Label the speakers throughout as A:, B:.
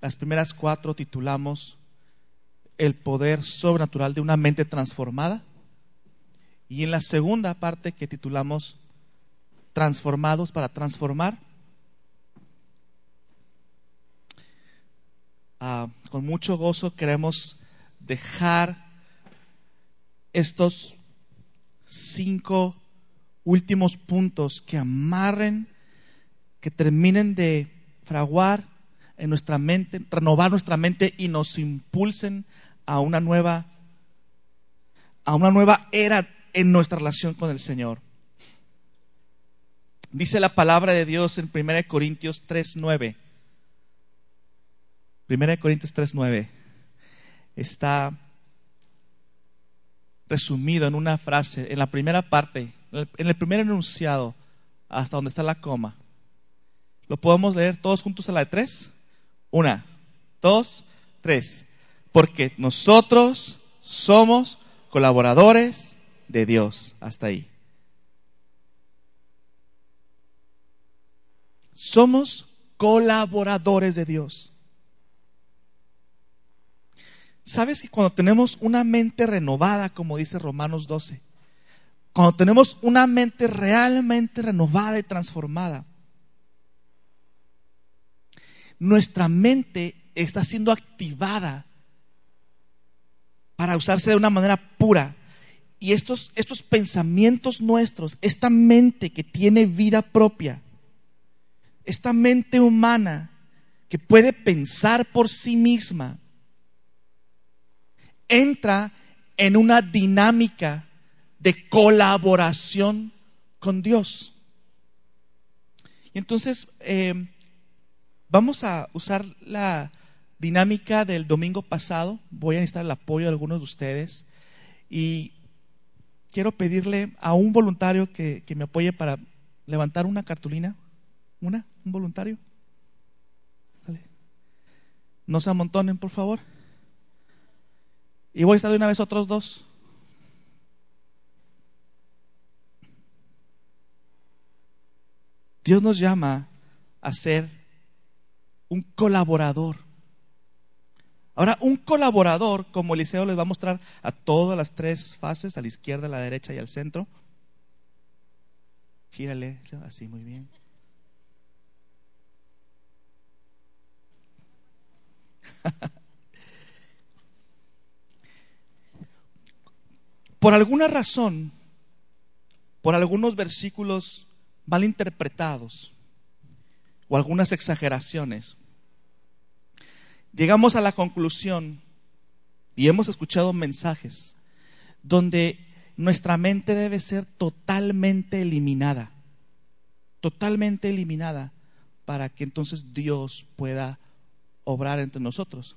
A: las primeras cuatro titulamos El poder sobrenatural de una mente transformada. Y en la segunda parte que titulamos Transformados para transformar, ah, con mucho gozo queremos dejar estos cinco últimos puntos que amarren, que terminen de fraguar en nuestra mente, renovar nuestra mente y nos impulsen a una nueva a una nueva era en nuestra relación con el Señor. Dice la palabra de Dios en 1 Corintios 3:9. 1 Corintios 3:9 está resumido en una frase, en la primera parte, en el primer enunciado, hasta donde está la coma. ¿Lo podemos leer todos juntos a la de tres? Una, dos, tres. Porque nosotros somos colaboradores de Dios. Hasta ahí. Somos colaboradores de Dios. ¿Sabes que cuando tenemos una mente renovada, como dice Romanos 12, cuando tenemos una mente realmente renovada y transformada, nuestra mente está siendo activada para usarse de una manera pura. Y estos, estos pensamientos nuestros, esta mente que tiene vida propia, esta mente humana que puede pensar por sí misma, entra en una dinámica de colaboración con Dios. Y entonces eh, vamos a usar la dinámica del domingo pasado. Voy a necesitar el apoyo de algunos de ustedes y quiero pedirle a un voluntario que, que me apoye para levantar una cartulina. ¿Una? ¿Un voluntario? ¿Sale? No se amontonen, por favor. Y voy a estar de una vez otros dos. Dios nos llama a ser un colaborador. Ahora, un colaborador, como Eliseo les va a mostrar a todas las tres fases, a la izquierda, a la derecha y al centro. Gírale, así, muy bien. Por alguna razón, por algunos versículos mal interpretados o algunas exageraciones, llegamos a la conclusión y hemos escuchado mensajes donde nuestra mente debe ser totalmente eliminada, totalmente eliminada para que entonces Dios pueda obrar entre nosotros.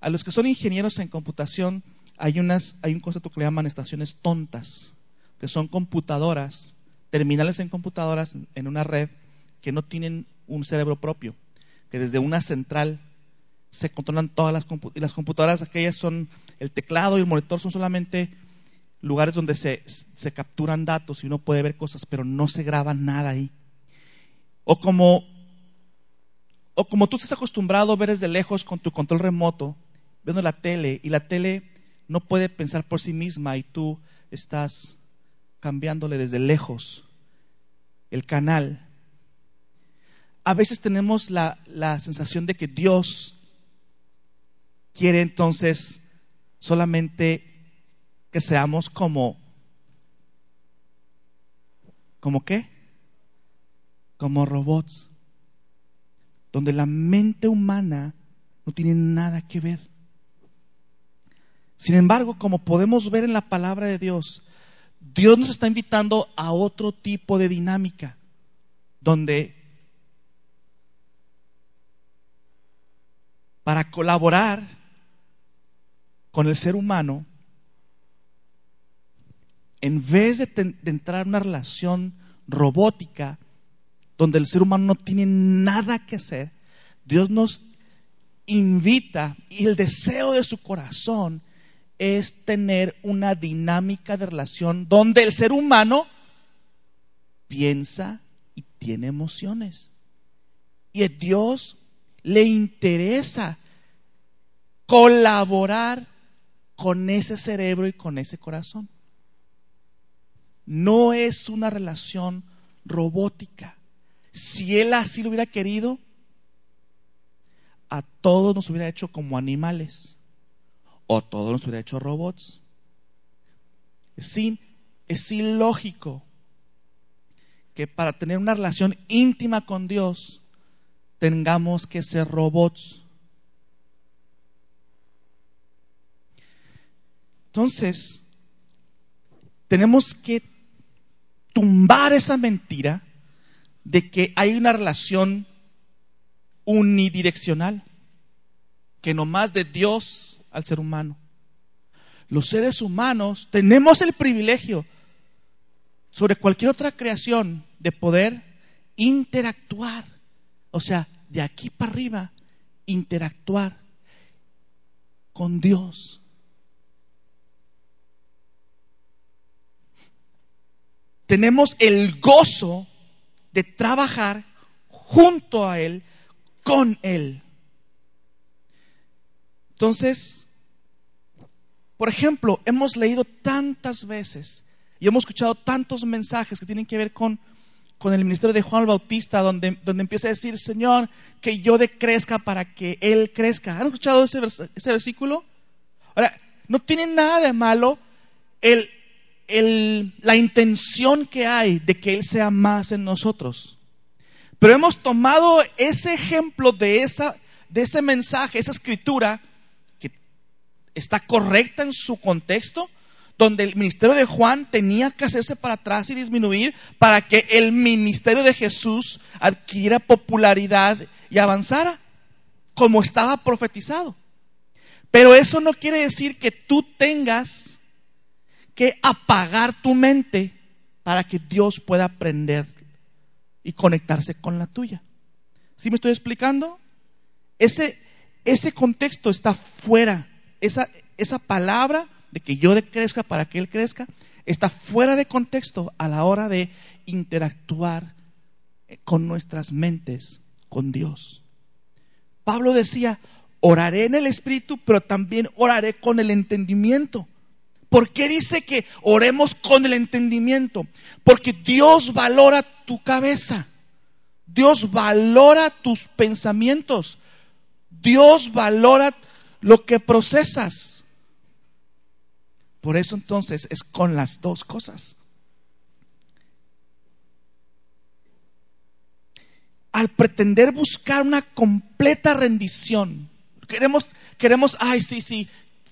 A: A los que son ingenieros en computación, hay, unas, hay un concepto que le llaman estaciones tontas, que son computadoras, terminales en computadoras en una red que no tienen un cerebro propio, que desde una central se controlan todas las computadoras, y las computadoras aquellas son, el teclado y el monitor son solamente lugares donde se, se capturan datos y uno puede ver cosas, pero no se graba nada ahí. O como, o como tú estás acostumbrado a ver desde lejos con tu control remoto, viendo la tele, y la tele no puede pensar por sí misma y tú estás cambiándole desde lejos el canal. A veces tenemos la, sensación de que Dios quiere entonces solamente que seamos como, ¿como qué? Como robots, donde la mente humana no tiene nada que ver. Sin embargo, como podemos ver en la palabra de Dios, Dios nos está invitando a otro tipo de dinámica, donde para colaborar con el ser humano, en vez de, entrar en una relación robótica, donde el ser humano no tiene nada que hacer, Dios nos invita y el deseo de su corazón es tener una dinámica de relación donde el ser humano piensa y tiene emociones. Y Dios le interesa colaborar con ese cerebro y con ese corazón. No es una relación robótica. Si él así lo hubiera querido, a todos nos hubiera hecho como animales o todos nos hubiera hecho robots. Es, es ilógico que para tener una relación íntima con Dios tengamos que ser robots. Entonces, tenemos que tumbar esa mentira de que hay una relación unidireccional, que no más de Dios al ser humano. Los seres humanos tenemos el privilegio sobre cualquier otra creación de poder interactuar, o sea, de aquí para arriba, interactuar con Dios. Tenemos el gozo de trabajar junto a Él con Él. Entonces, por ejemplo, hemos leído tantas veces y hemos escuchado tantos mensajes que tienen que ver con, con el ministerio de Juan el Bautista, donde, donde empieza a decir, Señor, que yo decrezca para que Él crezca. ¿Han escuchado ese, ese versículo? Ahora, no tiene nada de malo el, la intención que hay de que Él sea más en nosotros. Pero hemos tomado ese ejemplo de, esa, de ese mensaje, esa escritura, que está correcta en su contexto, donde el ministerio de Juan tenía que hacerse para atrás y disminuir para que el ministerio de Jesús adquiriera popularidad y avanzara, como estaba profetizado. Pero eso no quiere decir que tú tengas que apagar tu mente para que Dios pueda aprender y conectarse con la tuya. ¿Sí me estoy explicando? Ese, ese contexto está fuera. Esa, esa palabra de que yo crezca para que Él crezca está fuera de contexto a la hora de interactuar con nuestras mentes con Dios. Pablo decía, oraré en el Espíritu, pero también oraré con el entendimiento. ¿Por qué dice que oremos con el entendimiento? Porque Dios valora tu cabeza. Dios valora tus pensamientos. Dios valora lo que procesas. Por eso entonces es con las dos cosas. Al pretender buscar una completa rendición, queremos, queremos, ay, sí, sí,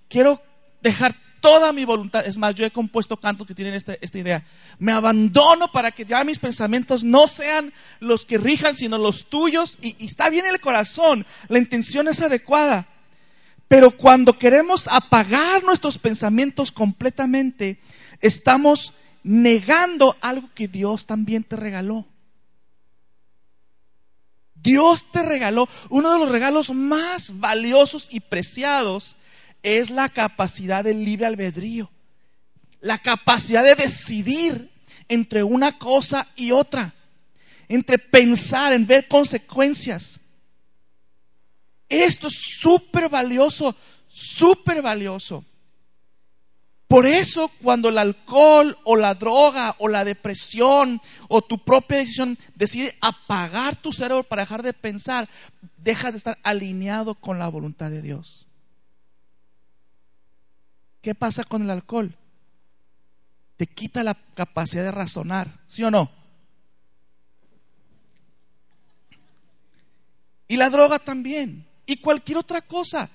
A: quiero dejar toda mi voluntad. Es más, yo he compuesto cantos que tienen esta, esta idea. Me abandono para que ya mis pensamientos no sean los que rijan, sino los tuyos. Y, y está bien el corazón, la intención es adecuada. Pero cuando queremos apagar nuestros pensamientos completamente, estamos negando algo que Dios también te regaló. Dios te regaló uno de los regalos más valiosos y preciados es la capacidad del libre albedrío, la capacidad de decidir entre una cosa y otra, entre pensar en ver consecuencias. Esto es súper valioso, súper valioso. Por eso cuando el alcohol o la droga o la depresión o tu propia decisión decide apagar tu cerebro para dejar de pensar, dejas de estar alineado con la voluntad de Dios. ¿Qué pasa con el alcohol? Te quita la capacidad de razonar, ¿sí o no? Y la droga también. Y cualquier otra cosa.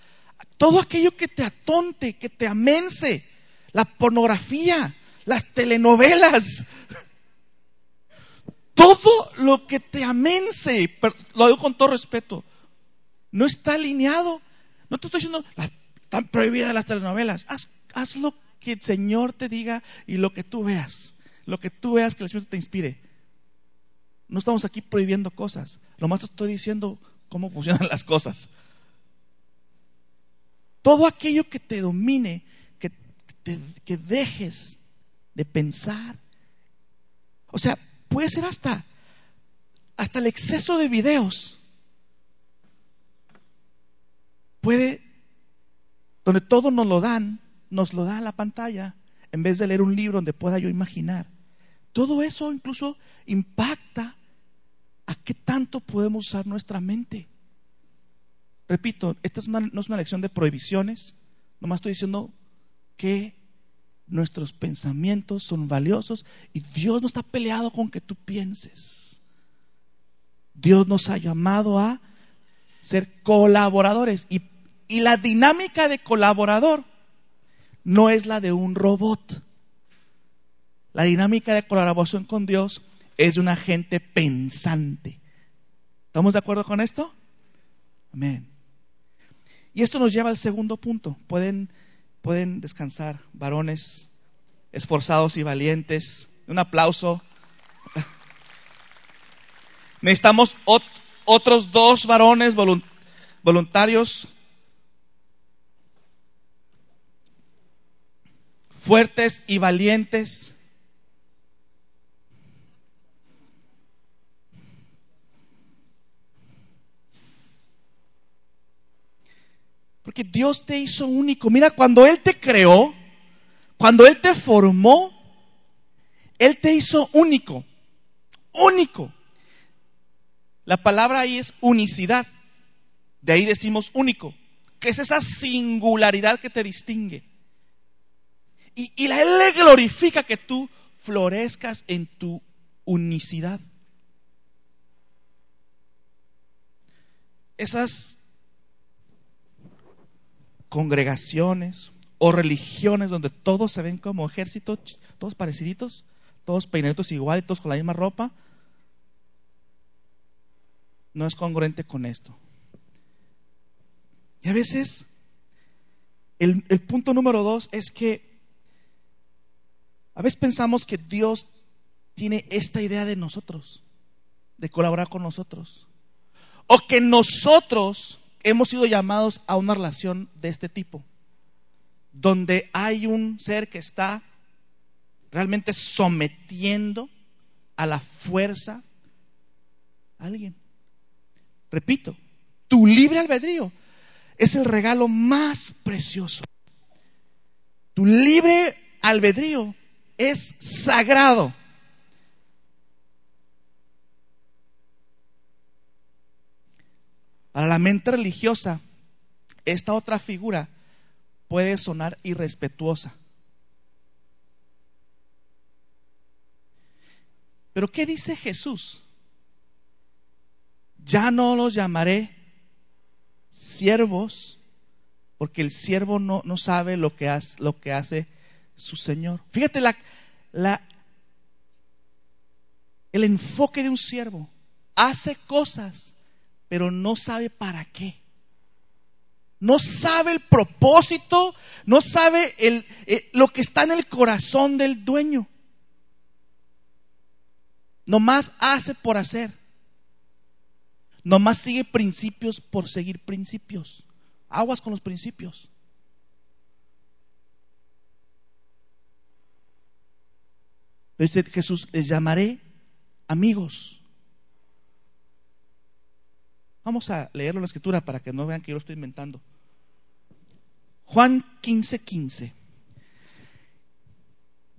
A: Todo aquello que te atonte, que te amense. La pornografía, las telenovelas. Todo lo que te amense, lo digo con todo respeto, no está alineado. No te estoy diciendo, están prohibidas las telenovelas. Haz haz lo que el Señor te diga y lo que tú veas, lo que tú veas que el Espíritu te inspire. No estamos aquí prohibiendo cosas, lo más estoy diciendo cómo funcionan las cosas. Todo aquello que te domine, que, te, que dejes de pensar. O sea, puede ser hasta, hasta el exceso de videos. Puede, donde todo nos lo dan, nos lo da la pantalla, en vez de leer un libro donde pueda yo imaginar. Todo eso incluso impacta a qué tanto podemos usar nuestra mente. Repito, esta no es una lección de prohibiciones, nomás estoy diciendo que nuestros pensamientos son valiosos y Dios no está peleado con que tú pienses. Dios nos ha llamado a ser colaboradores y la dinámica de colaborador no es la de un robot. La dinámica de colaboración con Dios es de una gente pensante. ¿Estamos de acuerdo con esto? Amén. Y esto nos lleva al segundo punto. Pueden, pueden descansar, varones esforzados y valientes. Un aplauso. Necesitamos otros dos varones voluntarios fuertes y valientes. Porque Dios te hizo único. Mira, cuando Él te creó, cuando Él te formó, Él te hizo único. Único. La palabra ahí es unicidad. De ahí decimos único, que es esa singularidad que te distingue. Y, y Él le glorifica que tú florezcas en tu unicidad. Esas congregaciones o religiones donde todos se ven como ejércitos, todos pareciditos, todos peinaditos igual todos con la misma ropa, no es congruente con esto. Y a veces el punto número dos es que a veces pensamos que Dios tiene esta idea de nosotros, de colaborar con nosotros, o que nosotros hemos sido llamados a una relación de este tipo, donde hay un ser que está realmente sometiendo a la fuerza a alguien. Repito, tu libre albedrío es el regalo más precioso. Tu libre albedrío es sagrado. Para la mente religiosa, esta otra figura puede sonar irrespetuosa. Pero ¿qué dice Jesús? Ya no los llamaré siervos, porque el siervo no, no sabe lo que, hace, lo que hace su Señor. Fíjate la, el enfoque de un siervo. Hace cosas pero no sabe para qué. No sabe el propósito, no sabe el, eh, lo que está en el corazón del dueño. Nomás hace por hacer. Nomás sigue principios por seguir principios. Aguas con los principios. Dice Jesús, les llamaré amigos. Vamos a leerlo la escritura para que no vean que yo lo estoy inventando. Juan 15, 15.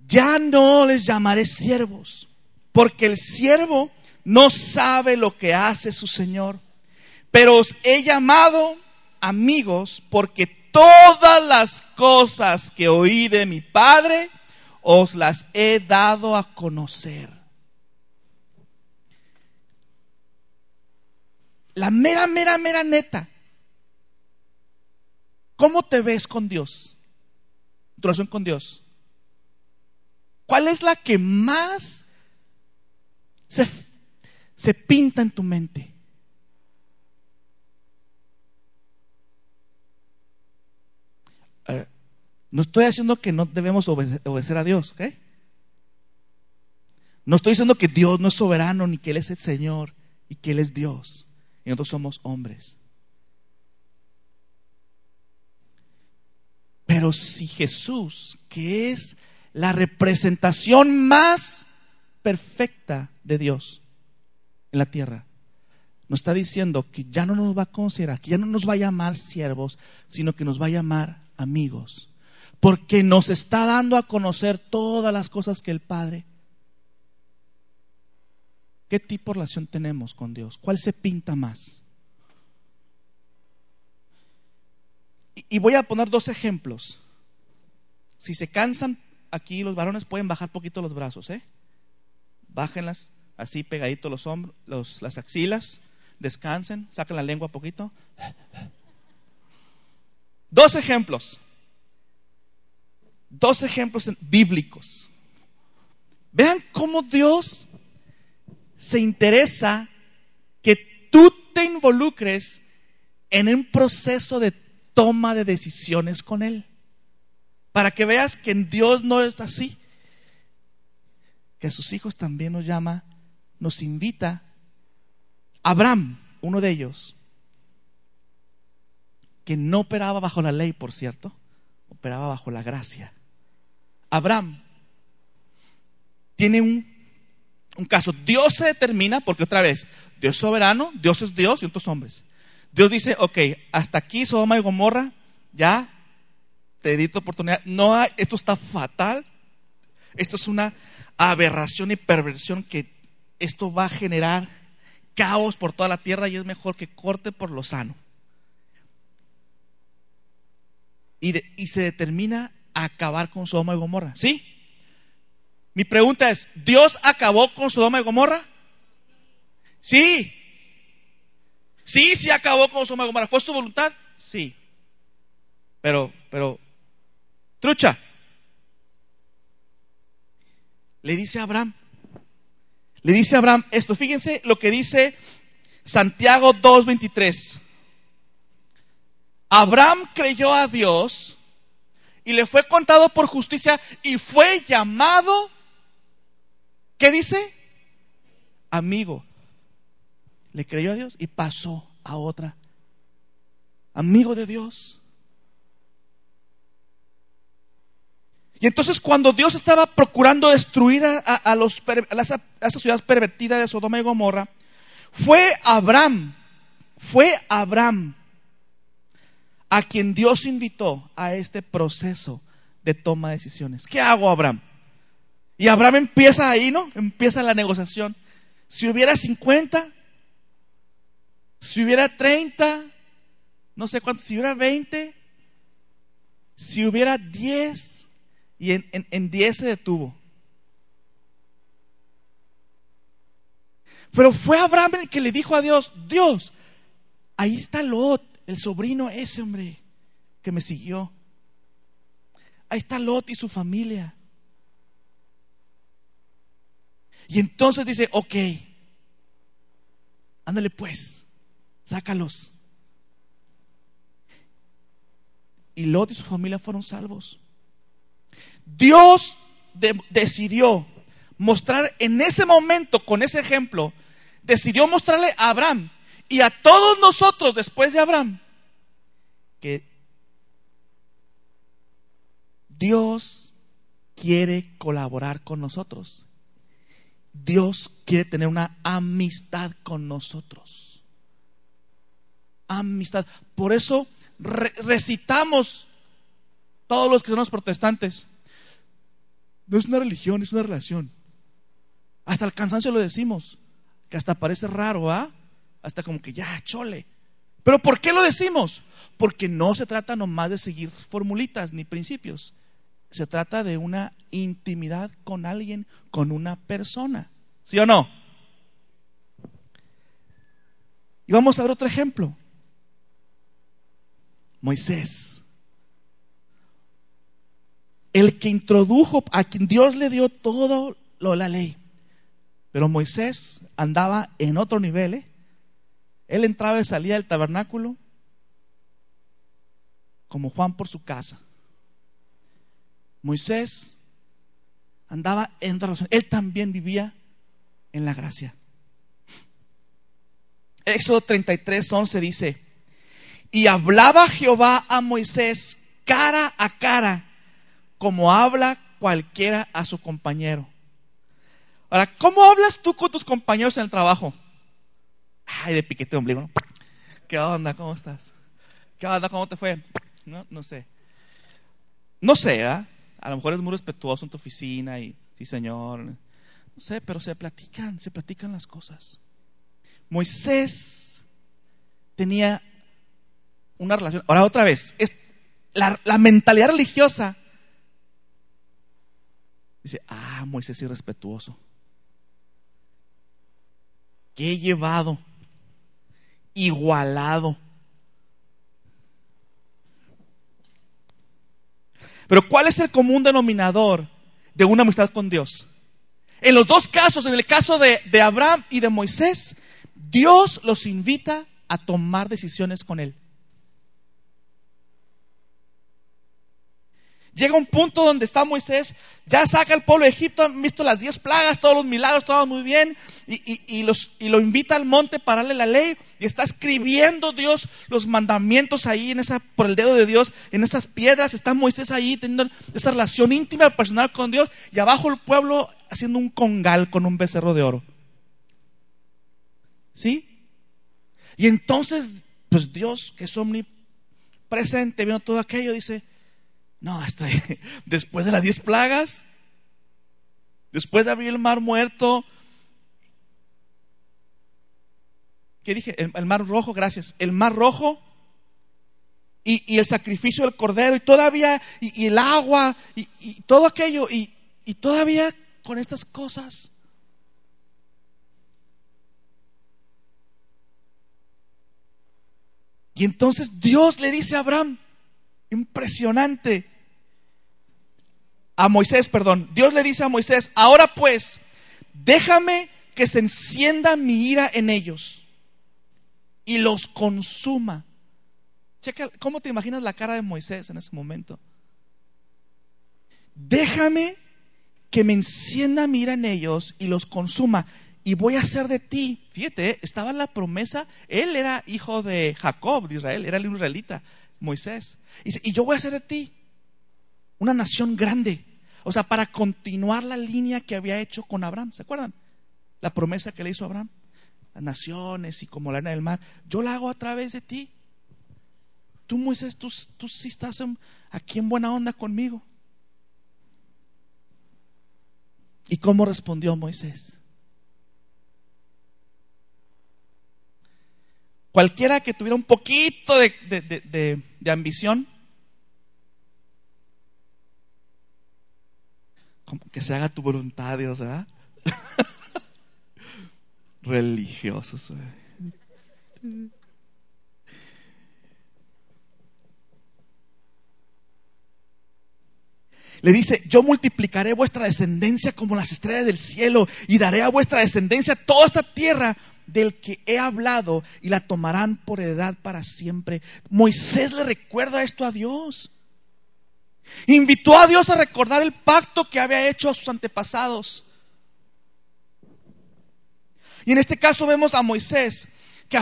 A: Ya no les llamaré siervos, porque el siervo no sabe lo que hace su Señor, pero os he llamado amigos porque todas las cosas que oí de mi Padre os las he dado a conocer. la mera, mera, mera neta. ¿Cómo te ves con Dios? Tu relación con Dios. ¿Cuál es la que más se, se pinta en tu mente? Eh, no estoy diciendo que no debemos obedecer a Dios, ¿ok? No estoy diciendo que Dios no es soberano ni que Él es el Señor y que Él es Dios y nosotros somos hombres. Pero si Jesús, que es la representación más perfecta de Dios en la tierra, nos está diciendo que ya no nos va a considerar, que ya no nos va a llamar siervos, sino que nos va a llamar amigos, porque nos está dando a conocer todas las cosas que el Padre. ¿Qué tipo de relación tenemos con Dios? ¿Cuál se pinta más? Y voy a poner dos ejemplos. Si se cansan aquí los varones pueden bajar poquito los brazos, ¿eh? Bájenlas así pegaditos los hombros, las axilas, descansen, saquen la lengua poquito. Dos ejemplos. Dos ejemplos bíblicos. Vean cómo Dios se interesa que tú te involucres en un proceso de toma de decisiones con Él. Para que veas que en Dios no es así. Que a sus hijos también nos llama, nos invita. Abraham, uno de ellos, que no operaba bajo la ley, por cierto, operaba bajo la gracia. Abraham tiene un, un caso. Dios se determina, porque otra vez, Dios es soberano, Dios es Dios y otros hombres. Dios dice, ok, hasta aquí Sodoma y Gomorra, ya te edito oportunidad. No esto está fatal. Esto es una aberración y perversión que esto va a generar caos por toda la tierra y es mejor que corte por lo sano. Y se determina acabar con Sodoma y Gomorra. ¿Sí? Mi pregunta es, ¿Dios acabó con Sodoma y Gomorra? Sí. Sí, sí acabó con Sodoma y Gomorra. ¿Fue su voluntad? Sí. Pero, pero, trucha. Le dice a Abraham. Le dice a Abraham esto. Fíjense lo que dice Santiago 2.23. Abraham creyó a Dios y le fue contado por justicia y fue llamado, ¿qué dice? Amigo le creyó a Dios y pasó a otra. Amigo de Dios. Y entonces cuando Dios estaba procurando destruir a, los, a, esa ciudad pervertida de Sodoma y Gomorra, fue Abraham, fue Abraham a quien Dios invitó a este proceso de toma de decisiones. ¿Qué hago, Abraham? Y Abraham empieza ahí, ¿no? Empieza la negociación. Si hubiera 50, si hubiera 30, no sé cuánto, si hubiera 20, si hubiera 10, y en, en, 10 se detuvo. Pero fue Abraham el que le dijo a Dios, Dios, ahí está Lot, el sobrino ese hombre que me siguió. Ahí está Lot y su familia. Y entonces dice, ok, ándale pues, sácalos. Y Lot y su familia fueron salvos. Dios decidió mostrar en ese momento, con ese ejemplo, decidió mostrarle a Abraham y a todos nosotros después de Abraham que Dios quiere colaborar con nosotros. Dios quiere tener una amistad con nosotros amistad. Por eso recitamos todos los que somos protestantes. No es una religión, es una relación. Hasta el cansancio lo decimos, que hasta parece raro, ¿ah? Hasta como que ya, chole. Pero ¿por qué lo decimos? Porque no se trata nomás de seguir formulitas ni principios. Se trata de una intimidad con alguien, con una persona. ¿Sí o no? Y vamos a ver otro ejemplo. Moisés. El que introdujo, a quien Dios le dio todo lo la ley. Pero Moisés andaba en otro nivel. ¿eh? Él entraba y salía del tabernáculo como Juan por su casa. Moisés andaba en razón. Él también vivía en la gracia. Éxodo 33, 11 dice, y hablaba Jehová a Moisés cara a cara, como habla cualquiera a su compañero. Ahora, ¿cómo hablas tú con tus compañeros en el trabajo? Ay, de piquete ombligo, ¿no? ¿Qué onda? ¿Cómo estás? ¿Qué onda? ¿Cómo te fue? No, no sé. No sé, ¿ah? a lo mejor es muy respetuoso en tu oficina y, sí, señor. No sé, pero se platican, se platican las cosas. Moisés tenía una relación. Ahora, otra vez, es la, la mentalidad religiosa dice: Ah, Moisés es irrespetuoso. ¿Qué llevado? Igualado. Pero ¿cuál es el común denominador de una amistad con Dios? En los dos casos, en el caso de, de Abraham y de Moisés, Dios los invita a tomar decisiones con Él. Llega un punto donde está Moisés, ya saca al pueblo de Egipto, han visto las diez plagas, todos los milagros, todo muy bien, y, los, y lo invita al monte para darle la ley, y está escribiendo Dios los mandamientos ahí en esa, por el dedo de Dios, en esas piedras, está Moisés ahí teniendo esa relación íntima, personal con Dios, y abajo el pueblo haciendo un congal con un becerro de oro. ¿Sí? Y entonces, pues Dios, que es omnipresente, viendo todo aquello, dice, no, hasta después de las diez plagas, después de abrir el mar muerto, ¿qué dije? El, mar rojo, gracias. El mar rojo y, el sacrificio del cordero y todavía, y, el agua y, todo aquello, y, y todavía con estas cosas. Y entonces Dios le dice a Abraham, impresionante, a Moisés, perdón, Dios le dice a Moisés, ahora pues, déjame que se encienda mi ira en ellos y los consuma. Checa, ¿cómo te imaginas la cara de Moisés en ese momento? Déjame que me encienda mi ira en ellos y los consuma. Y voy a hacer de ti, fíjate, estaba en la promesa, él era hijo de Jacob, de Israel, era el israelita, Moisés. Y, y yo voy a hacer de ti una nación grande. O sea, para continuar la línea que había hecho con Abraham. ¿Se acuerdan? La promesa que le hizo Abraham. Las naciones y como la arena del mar. Yo la hago a través de ti. Tú, Moisés, tú, tú sí estás aquí en buena onda conmigo. ¿Y cómo respondió Moisés? Cualquiera que tuviera un poquito de ambición que se haga tu voluntad, Dios, ¿verdad? Religiosos. Le dice, yo multiplicaré vuestra descendencia como las estrellas del cielo y daré a vuestra descendencia toda esta tierra del que he hablado y la tomarán por heredad para siempre. Moisés le recuerda esto a Dios. Invitó a Dios a recordar el pacto que había hecho a sus antepasados. Y en este caso vemos a Moisés, que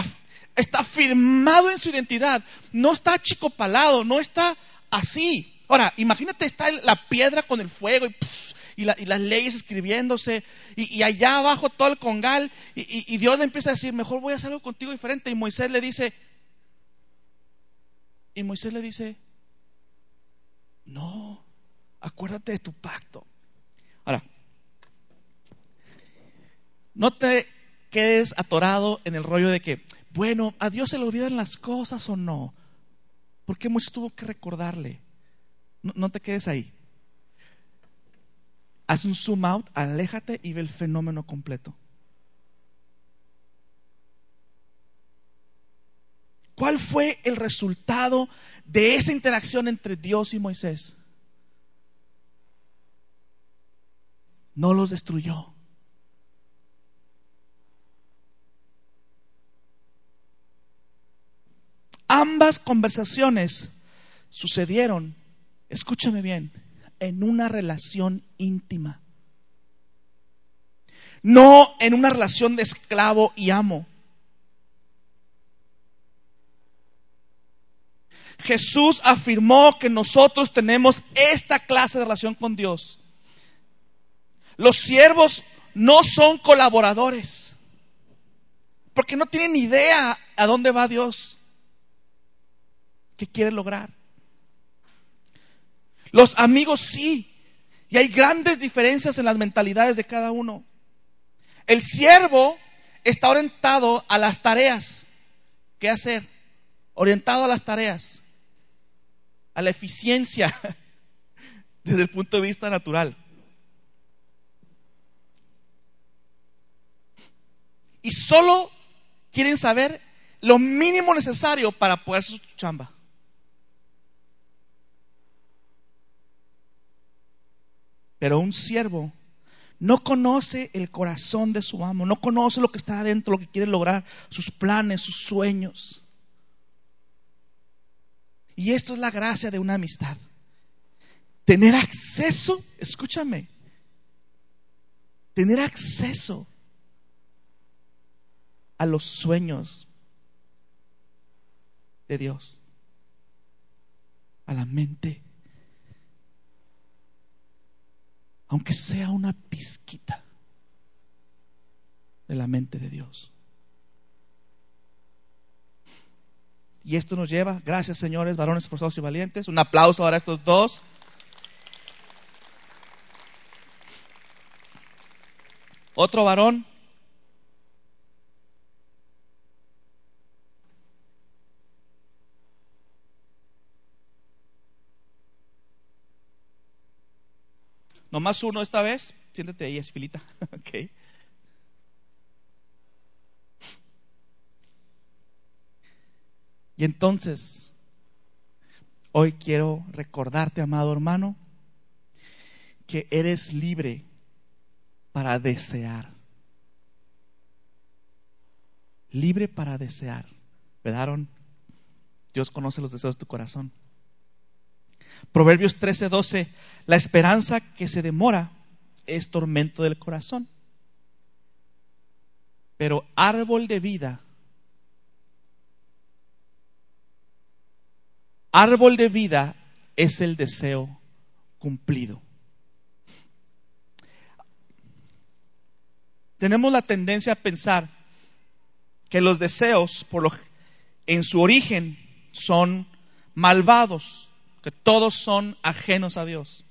A: está firmado en su identidad, no está chicopalado, no está así. Ahora, imagínate, está la piedra con el fuego y, las leyes escribiéndose, y, allá abajo todo el congal, y, y Dios le empieza a decir, mejor voy a hacer algo contigo diferente. Y Moisés le dice, y Moisés le dice, no, acuérdate de tu pacto. Ahora, no te quedes atorado en el rollo de que, bueno, a Dios se le olvidan las cosas o no. Porque Moisés tuvo que recordarle. No, no te quedes ahí. Haz un zoom out, aléjate y ve el fenómeno completo. ¿Cuál fue el resultado de esa interacción entre Dios y Moisés? No los destruyó. Ambas conversaciones sucedieron, escúchame bien, en una relación íntima. No en una relación de esclavo y amo. Jesús afirmó que nosotros tenemos esta clase de relación con Dios. Los siervos no son colaboradores, porque no tienen idea a dónde va Dios, qué quiere lograr. Los amigos sí. Y hay grandes diferencias en las mentalidades de cada uno. El siervo está orientado a las tareas. ¿Qué hacer? Orientado a las tareas, a la eficiencia desde el punto de vista natural. Y solo quieren saber lo mínimo necesario para poder su chamba. Pero un siervo no conoce el corazón de su amo, no conoce lo que está adentro, lo que quiere lograr, sus planes, sus sueños. Y esto es la gracia de una amistad. Tener acceso, escúchame, tener acceso a los sueños de Dios, a la mente aunque sea una pizquita de la mente de Dios. Y esto nos lleva, gracias señores, varones esforzados y valientes, un aplauso para estos dos. Otro varón Nomás uno esta vez. Siéntate ahí, es filita. ok. Y entonces, hoy quiero recordarte, amado hermano, que eres libre para desear. Libre para desear. ¿Verdad? Dios conoce los deseos de tu corazón. Proverbios 13, 12, la esperanza que se demora es tormento del corazón. Pero árbol de vida, árbol de vida es el deseo cumplido. Tenemos la tendencia a pensar que los deseos, por lo, en su origen, son malvados, que todos son ajenos a Dios.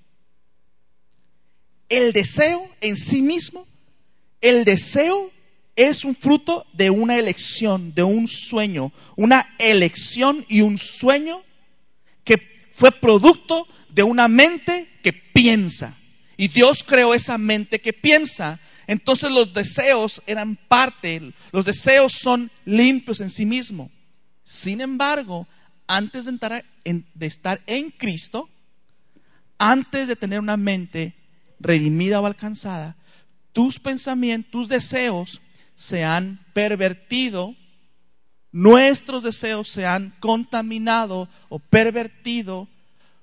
A: El deseo en sí mismo, el deseo es un fruto de una elección, de un sueño, una elección y un sueño que fue producto de una mente que piensa. Y Dios creó esa mente que piensa. Entonces los deseos eran parte, los deseos son limpios en sí mismos. Sin embargo, antes de, estar en Cristo, antes de tener una mente redimida o alcanzada, tus pensamientos, tus deseos se han pervertido, nuestros deseos se han contaminado o pervertido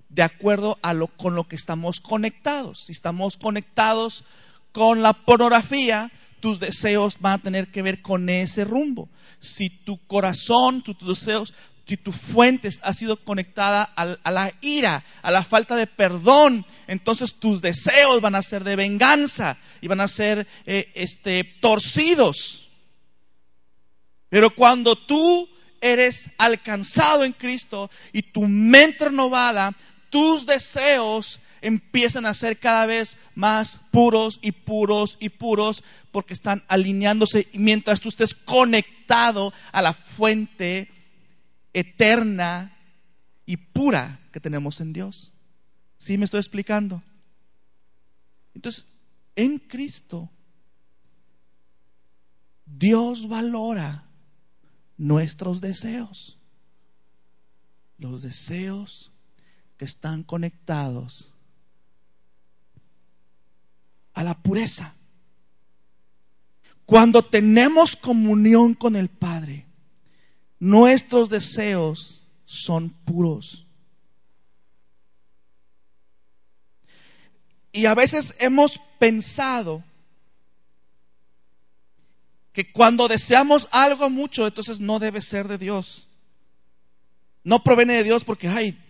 A: de acuerdo a lo con lo que estamos conectados. Si estamos conectados con la pornografía, tus deseos van a tener que ver con ese rumbo. Si tu corazón, tus deseos, si tu fuente ha sido conectada a, la ira, a la falta de perdón, entonces tus deseos van a ser de venganza y van a ser eh, este, torcidos. Pero cuando tú eres alcanzado en Cristo y tu mente renovada, tus deseos empiezan a ser cada vez más puros y puros y puros porque están alineándose mientras tú estés conectado a la fuente eterna y pura que tenemos en Dios. ¿Sí me estoy explicando? Entonces, en Cristo, Dios valora nuestros deseos. Los deseos que están conectados a la pureza. Cuando tenemos comunión con el Padre, nuestros deseos son puros. Y a veces hemos pensado que cuando deseamos algo mucho, entonces no debe ser de Dios. No proviene de Dios porque, ay,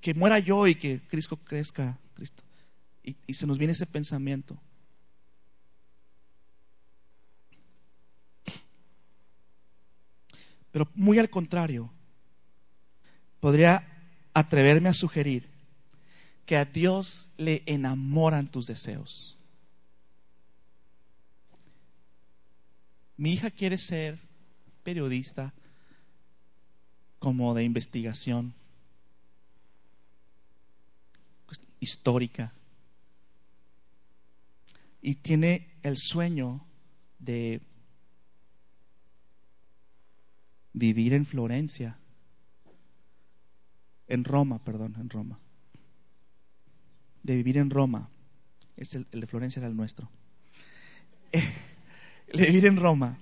A: que muera yo y que Cristo crezca, Cristo. Y, y se nos viene ese pensamiento. Pero muy al contrario, podría atreverme a sugerir que a Dios le enamoran tus deseos. Mi hija quiere ser periodista como de investigación pues, histórica. Y tiene el sueño de vivir en Florencia, en Roma, perdón, en Roma, de vivir en Roma, es el, de Florencia era el nuestro, de vivir en Roma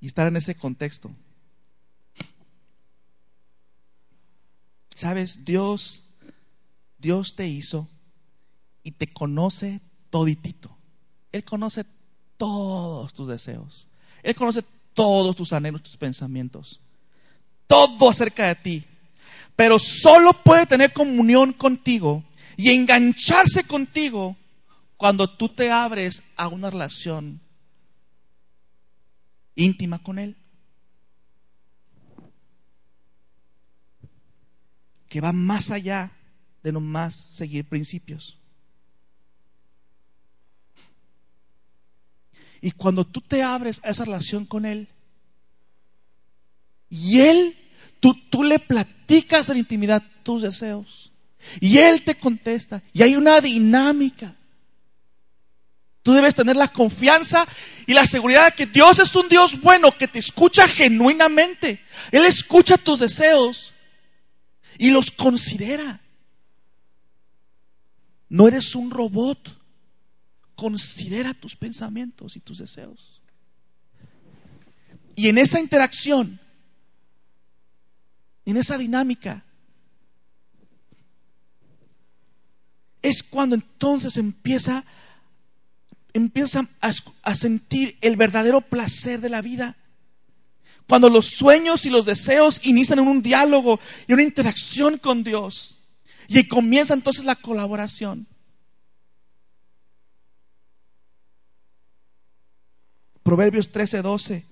A: y estar en ese contexto. Sabes, Dios, Dios te hizo y te conoce toditito. Él conoce todos tus deseos. Él conoce todos tus anhelos, tus pensamientos. Todo acerca de ti. Pero solo puede tener comunión contigo y engancharse contigo cuando tú te abres a una relación íntima con Él. Que va más allá de nomás seguir principios. Y cuando tú te abres a esa relación con Él, y Él, tú, tú le platicas en intimidad tus deseos, y Él te contesta, y hay una dinámica. Tú debes tener la confianza y la seguridad de que Dios es un Dios bueno, que te escucha genuinamente. Él escucha tus deseos y los considera. No eres un robot considera tus pensamientos y tus deseos. Y en esa interacción, en esa dinámica, es cuando entonces empieza, empieza a, a sentir el verdadero placer de la vida. Cuando los sueños y los deseos inician en un diálogo y una interacción con Dios. Y comienza entonces la colaboración. Proverbios 13, 12.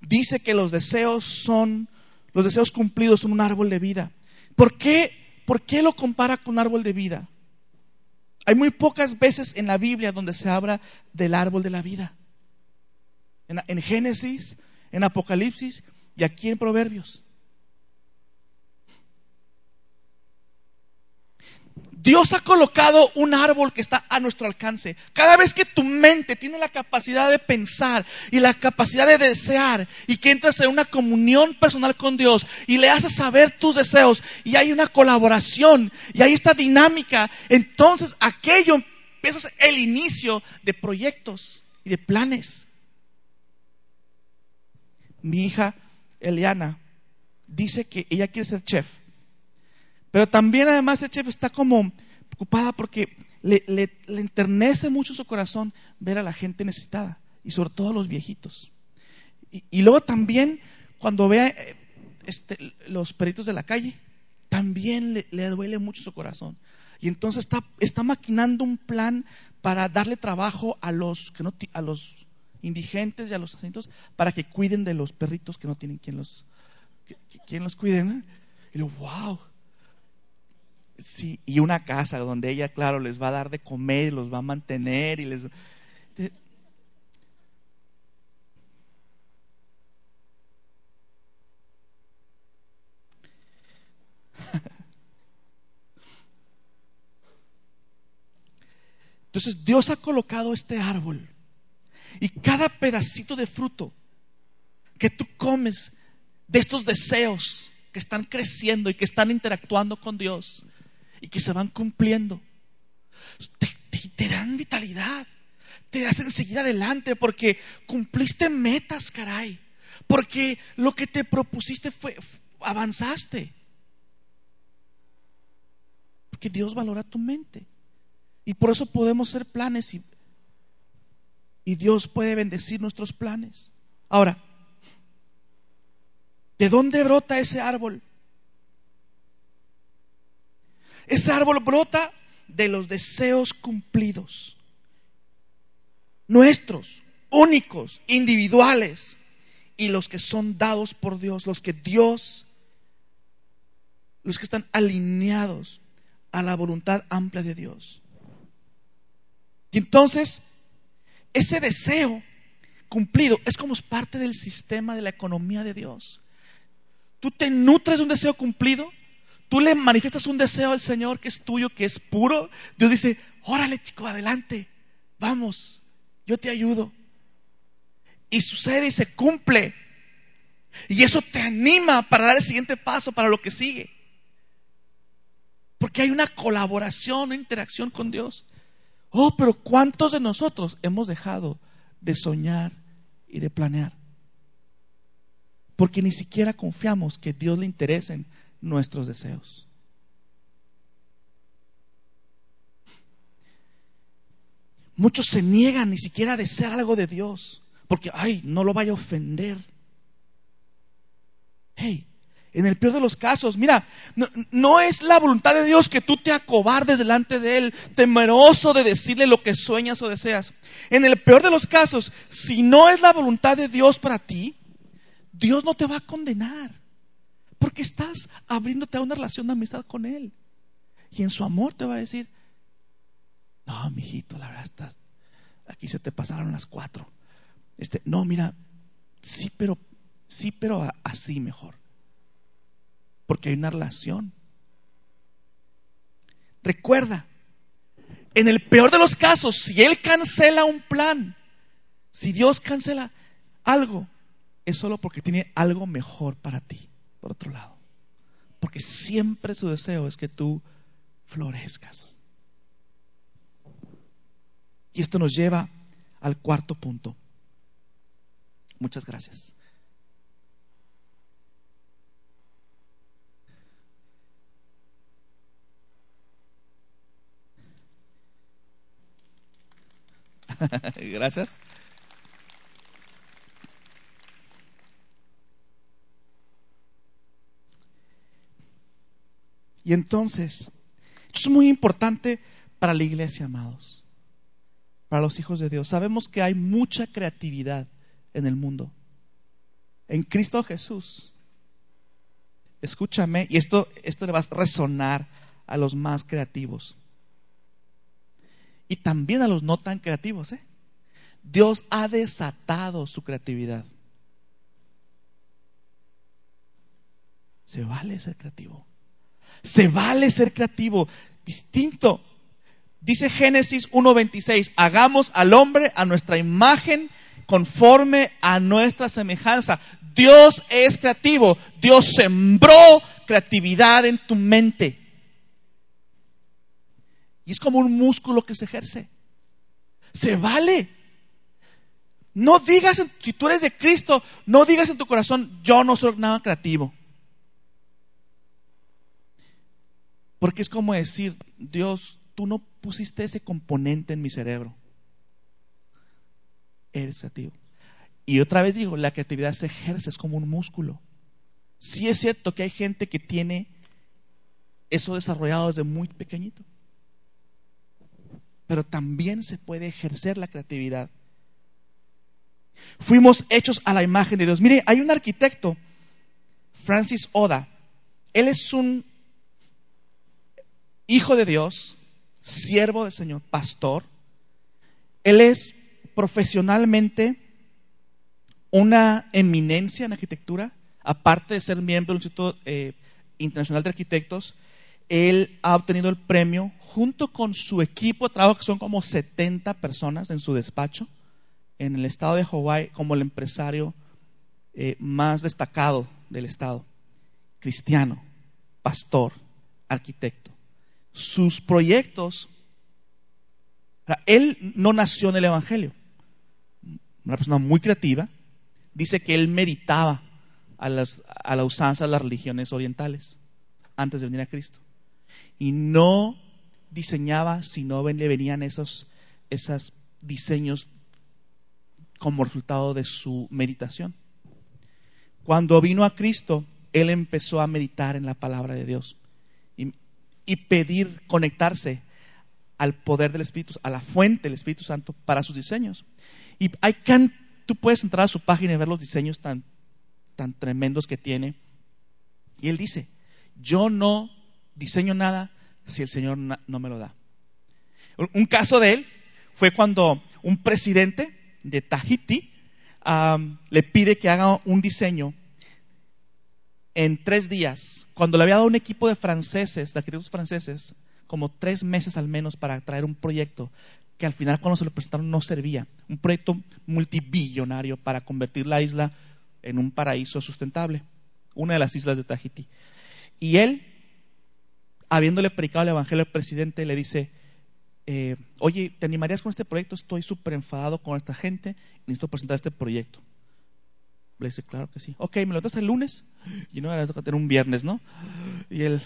A: Dice que los deseos son, los deseos cumplidos son un árbol de vida. ¿Por qué, ¿Por qué lo compara con un árbol de vida? Hay muy pocas veces en la Biblia donde se habla del árbol de la vida. En, Génesis, en Apocalipsis y aquí en Proverbios. Dios ha colocado un árbol que está a nuestro alcance. Cada vez que tu mente tiene la capacidad de pensar y la capacidad de desear y que entras en una comunión personal con Dios y le haces saber tus deseos y hay una colaboración y hay esta dinámica, entonces aquello empieza el inicio de proyectos y de planes. Mi hija Eliana dice que ella quiere ser chef pero también además el chef está como preocupada porque le, le, enternece mucho su corazón ver a la gente necesitada y sobre todo a los viejitos. Y, luego también cuando ve eh, este, los peritos de la calle, también le, duele mucho su corazón. Y entonces está, maquinando un plan para darle trabajo a los, que no, a los indigentes y a los asientos para que cuiden de los perritos que no tienen quien los, quien los cuiden. Y lo, wow, Sí, y una casa donde ella, claro, les va a dar de comer, los va a mantener y les... Entonces Dios ha colocado este árbol y cada pedacito de fruto que tú comes de estos deseos que están creciendo y que están interactuando con Dios, y que se van cumpliendo, te, dan vitalidad, te hacen seguir adelante porque cumpliste metas, caray, porque lo que te propusiste fue, avanzaste. Porque Dios valora tu mente. Y por eso podemos hacer planes y, y Dios puede bendecir nuestros planes. Ahora, ¿de dónde brota ese árbol? Ese árbol brota de los deseos cumplidos, nuestros, únicos, individuales. y los que son dados por Dios, los que Dios, los que están alineados a la voluntad amplia de Dios. Y entonces, ese deseo cumplido es como parte del sistema de la economía de Dios. Tú te nutres de un deseo cumplido, tú le manifiestas un deseo al Señor que es tuyo, que es puro. Dios dice, órale chico, adelante, vamos, yo te ayudo. Y sucede y se cumple. Y eso te anima para dar el siguiente paso, para lo que sigue. Porque hay una colaboración, una interacción con Dios. Oh, pero ¿cuántos de nosotros hemos dejado de soñar y de planear? Porque ni siquiera confiamos que Dios le interesen nuestros deseos. Muchos se niegan ni siquiera a desear algo de Dios, porque, ay, no lo vaya a ofender. Hey, en el peor de los casos, mira, no, es la voluntad de Dios que tú te acobardes delante de Él, temeroso de decirle lo que sueñas o deseas. En el peor de los casos, si no es la voluntad de Dios para ti, Dios no te va a condenar, porque estás abriéndote a una relación de amistad con Él. Y en su amor te va a decir, no, mijito, la verdad, estás, aquí se te pasaron las cuatro. Este, no, mira, sí, pero, sí, pero así mejor porque hay una relación. Recuerda, en el peor de los casos, si Él cancela un plan, si Dios cancela algo, es solo porque tiene algo mejor para ti, por otro lado. Porque siempre su deseo es que tú florezcas. Y esto nos lleva al cuarto punto. Muchas gracias. Gracias. Y entonces, esto es muy importante para la iglesia, amados, para los hijos de Dios. Sabemos que hay mucha creatividad en el mundo. En Cristo Jesús. Escúchame, y esto, esto le va a resonar a los más creativos y también a los no tan creativos. ¿eh? Dios ha desatado su creatividad. Se vale ser creativo. Se vale ser creativo. Distinto. Dice Génesis 1.26, hagamos al hombre a nuestra imagen conforme a nuestra semejanza. Dios es creativo. Dios sembró creatividad en tu mente. Y es como un músculo que se ejerce. Se vale. No digas, si tú eres de Cristo, no digas en tu corazón, yo no soy nada creativo. Porque es como decir, Dios, tú no pusiste ese componente en mi cerebro. Eres creativo. Y otra vez digo, la creatividad se ejerce, es como un músculo. Sí es cierto que hay gente que tiene eso desarrollado desde muy pequeñito pero también se puede ejercer la creatividad. Fuimos hechos a la imagen de Dios. Mire, hay un arquitecto, Francis Oda. Él es un hijo de Dios, siervo del Señor, pastor. Él es profesionalmente una eminencia en arquitectura, aparte de ser miembro del Instituto eh, Internacional de Arquitectos. Él ha obtenido el premio junto con su equipo de trabajo, que son como 70 personas en su despacho, en el estado de Hawái, como el empresario eh, más destacado del estado, cristiano, pastor, arquitecto. Sus proyectos, él no nació en el Evangelio, una persona muy creativa, dice que él meditaba a, a la usanza de las religiones orientales antes de venir a Cristo. Y no diseñaba si no le venían esos, esos diseños como resultado de su meditación. Cuando vino a Cristo, él empezó a meditar en la palabra de Dios y, pedir conectarse al poder del Espíritu, a la fuente del Espíritu Santo para sus diseños. Y hay tú puedes entrar a su página y ver los diseños tan, tan tremendos que tiene. Y él dice, yo no diseño nada si el Señor no me lo da. Un caso de él fue cuando un presidente de Tahiti le pide que haga un diseño en tres días, cuando le había dado un equipo de franceses, de arquitectos franceses, como tres meses al menos para traer un proyecto que al final cuando se lo presentaron no servía. Un proyecto multibillonario para convertir la isla en un paraíso sustentable, una de las islas de Tahiti. Y él, habiéndole predicado el Evangelio al presidente, le dice, eh, oye, ¿te animarías con este proyecto? Estoy súper enfadado con esta gente, necesito presentar este proyecto. Le dice, claro que sí. Ok, me lo das el lunes. Y no, era tener un viernes, ¿no? Y él,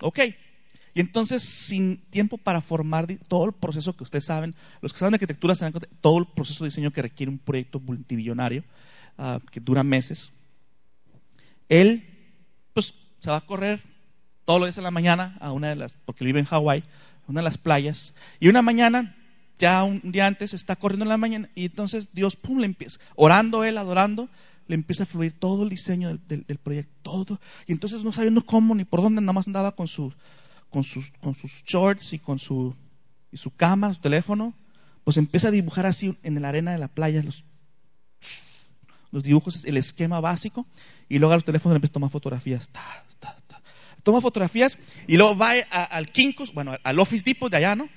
A: ok. Y entonces, sin tiempo para formar todo el proceso que ustedes saben, los que saben de arquitectura saben todo el proceso de diseño que requiere un proyecto multibillonario, ah, que dura meses, él, pues, se va a correr todos los días en la mañana a una de las, porque vive en Hawái, una de las playas, y una mañana, ya un día antes, está corriendo en la mañana, y entonces Dios, pum, le empieza, orando él, adorando, le empieza a fluir todo el diseño del, proyecto, todo. Y entonces no sabiendo cómo ni por dónde, nada más andaba con, sus, con, sus, con sus shorts y con su, y su cámara, su teléfono, pues empieza a dibujar así en la arena de la playa los, los dibujos, el esquema básico, y luego a los teléfonos empieza a tomar fotografías. Toma fotografías y luego va al Kinkos, bueno, al Office Depot de allá, ¿no?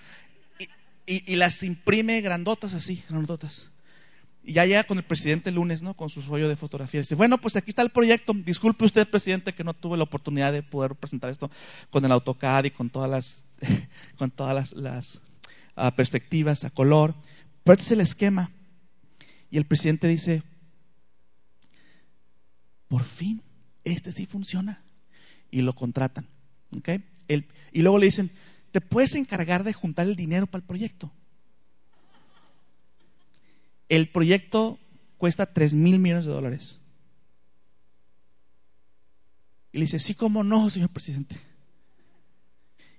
A: Y, y las imprime grandotas así, grandotas. Y ya llega con el presidente lunes, ¿no? Con su rollo de fotografía. Dice, bueno, pues aquí está el proyecto. Disculpe usted, presidente, que no tuve la oportunidad de poder presentar esto con el AutoCAD y con todas las, con todas las, ah, perspectivas a color. Pero este es el esquema. Y el presidente dice, por fin, este sí funciona. Y lo contratan. ¿okay? y luego le dicen, ¿te puedes encargar de juntar el dinero para el proyecto? El proyecto cuesta 3 mil millones de dólares. Y le dice, sí, cómo no, señor presidente.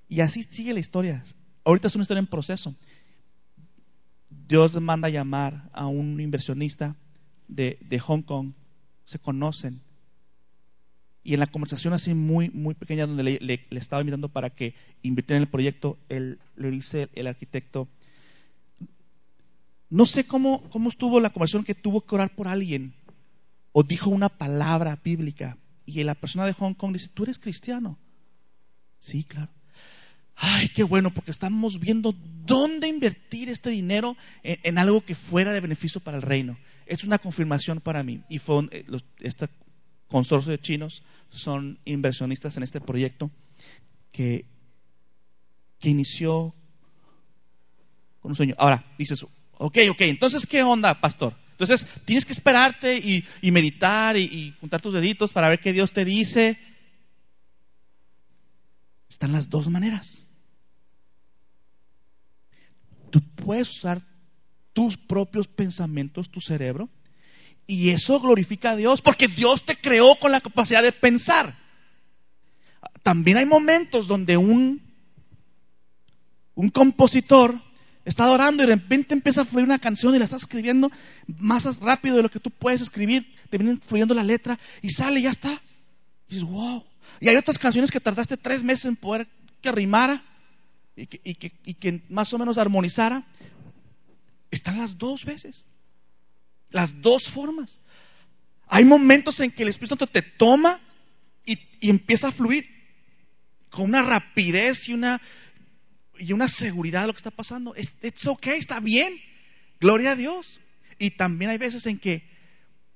A: Y así sigue la historia. Ahorita es una historia en proceso. Dios manda llamar a un inversionista de, Hong Kong. Se conocen. Y en la conversación así muy, muy pequeña donde le, estaba invitando para que invirtiera en el proyecto, él, le dice el arquitecto, no sé cómo, cómo estuvo la conversación que tuvo que orar por alguien o dijo una palabra bíblica y la persona de Hong Kong dice, ¿tú eres cristiano? Sí, claro. Ay, qué bueno, porque estamos viendo dónde invertir este dinero en, algo que fuera de beneficio para el reino. Es una confirmación para mí. Y fue eh, este consorcio de chinos son inversionistas en este proyecto que, que inició con un sueño. Ahora, dices, Ok, ok, entonces, ¿qué onda, pastor? Entonces, tienes que esperarte y, meditar y, y, juntar tus deditos para ver qué Dios te dice. Están las dos maneras. Tú puedes usar tus propios pensamientos, tu cerebro, y eso glorifica a Dios, porque Dios te creó con la capacidad de pensar. También hay momentos donde un, un compositor Está orando y de repente empieza a fluir una canción y la estás escribiendo más rápido de lo que tú puedes escribir. Te viene fluyendo la letra y sale y ya está. Y dices, wow. Y hay otras canciones que tardaste tres meses en poder que rimara y que, y que más o menos armonizara. Están las dos veces. Las dos formas. Hay momentos en que el Espíritu Santo te toma y, y empieza a fluir con una rapidez y una, y una seguridad de lo que está pasando. Es okay, está bien. Gloria a Dios. Y también hay veces en que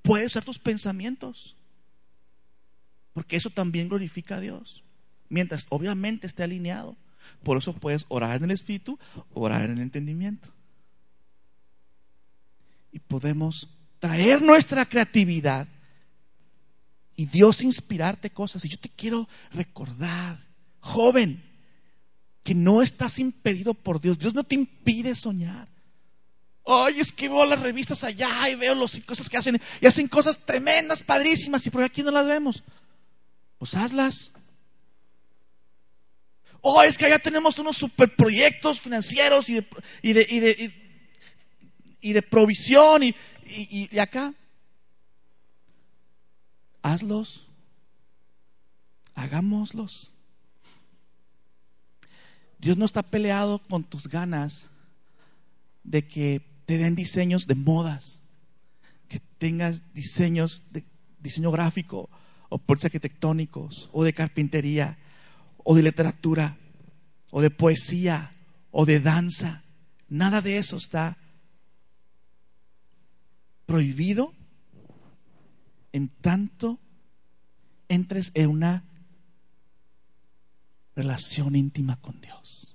A: puedes usar tus pensamientos. Porque eso también glorifica a Dios. Mientras obviamente esté alineado. Por eso puedes orar en el Espíritu, orar en el entendimiento. Y podemos traer nuestra creatividad y Dios inspirarte cosas. Y yo te quiero recordar, joven, que no estás impedido por Dios. Dios no te impide soñar. Ay, es que veo las revistas allá y veo las cosas que hacen y hacen cosas tremendas, padrísimas, y por aquí no las vemos. Pues hazlas. Oh, es que allá tenemos unos superproyectos financieros y de, y de, y de, y de provisión y, y, acá, hazlos, hagámoslos. Dios no está peleado con tus ganas de que te den diseños de modas, que tengas diseños de diseño gráfico o puertos arquitectónicos o de carpintería o de literatura o de poesía o de danza. Nada de eso está prohibido en tanto entres en una relación íntima con Dios.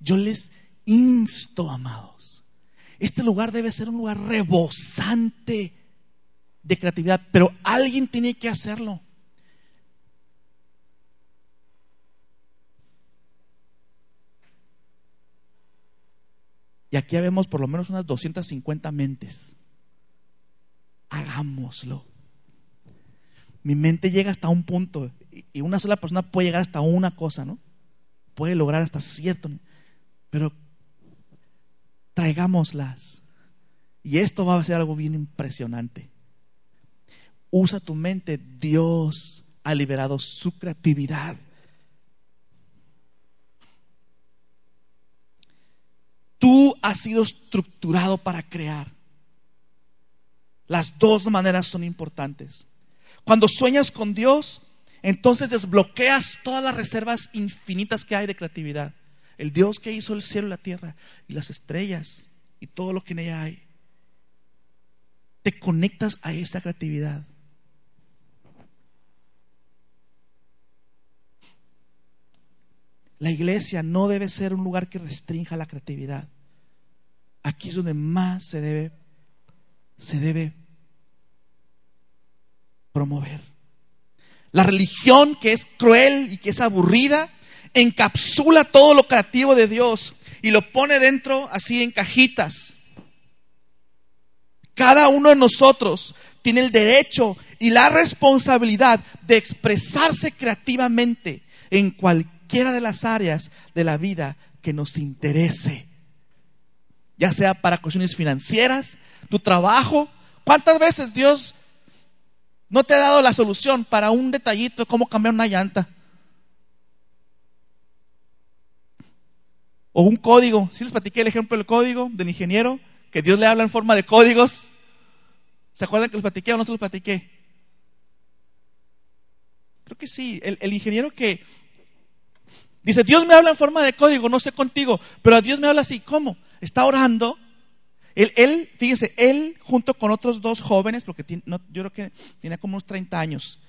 A: Yo les insto, amados, este lugar debe ser un lugar rebosante de creatividad, pero alguien tiene que hacerlo. Y aquí vemos por lo menos unas 250 mentes. Hagámoslo. Mi mente llega hasta un punto y una sola persona puede llegar hasta una cosa, ¿no? Puede lograr hasta cierto, pero traigámoslas. Y esto va a ser algo bien impresionante. Usa tu mente, Dios ha liberado su creatividad. Tú has sido estructurado para crear. Las dos maneras son importantes. Cuando sueñas con Dios, entonces desbloqueas todas las reservas infinitas que hay de creatividad. El Dios que hizo el cielo y la tierra y las estrellas y todo lo que en ella hay. Te conectas a esa creatividad. La iglesia no debe ser un lugar que restrinja la creatividad. Aquí es donde más se debe, se debe promover. La religión que es cruel y que es aburrida encapsula todo lo creativo de Dios y lo pone dentro así en cajitas. Cada uno de nosotros tiene el derecho y la responsabilidad de expresarse creativamente en cualquiera de las áreas de la vida que nos interese. Ya sea para cuestiones financieras, tu trabajo. ¿Cuántas veces Dios no te ha dado la solución para un detallito de cómo cambiar una llanta? O un código. Si les platiqué el ejemplo del código del ingeniero, que Dios le habla en forma de códigos. ¿Se acuerdan que les platiqué o no se los platiqué? Creo que sí. El, el, ingeniero que dice, Dios me habla en forma de código, no sé contigo, pero a Dios me habla así. ¿Cómo? Está orando. Él, él fíjense, él junto con otros dos jóvenes, porque tiene, yo creo que tiene como unos 30 años,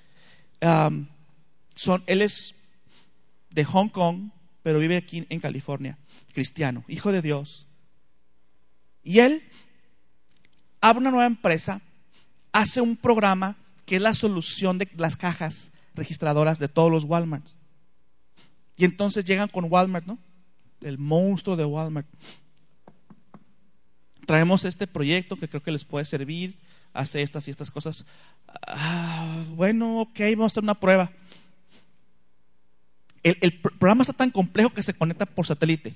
A: son, él es de Hong Kong, pero vive aquí en California, cristiano, hijo de Dios. Y él abre una nueva empresa, hace un programa que es la solución de las cajas registradoras de todos los Walmarts. Y entonces llegan con Walmart, ¿no? El monstruo de Walmart. Traemos este proyecto que creo que les puede servir, hace estas y estas cosas. Ah, bueno, ok, vamos a hacer una prueba el, programa está tan complejo que se conecta por satélite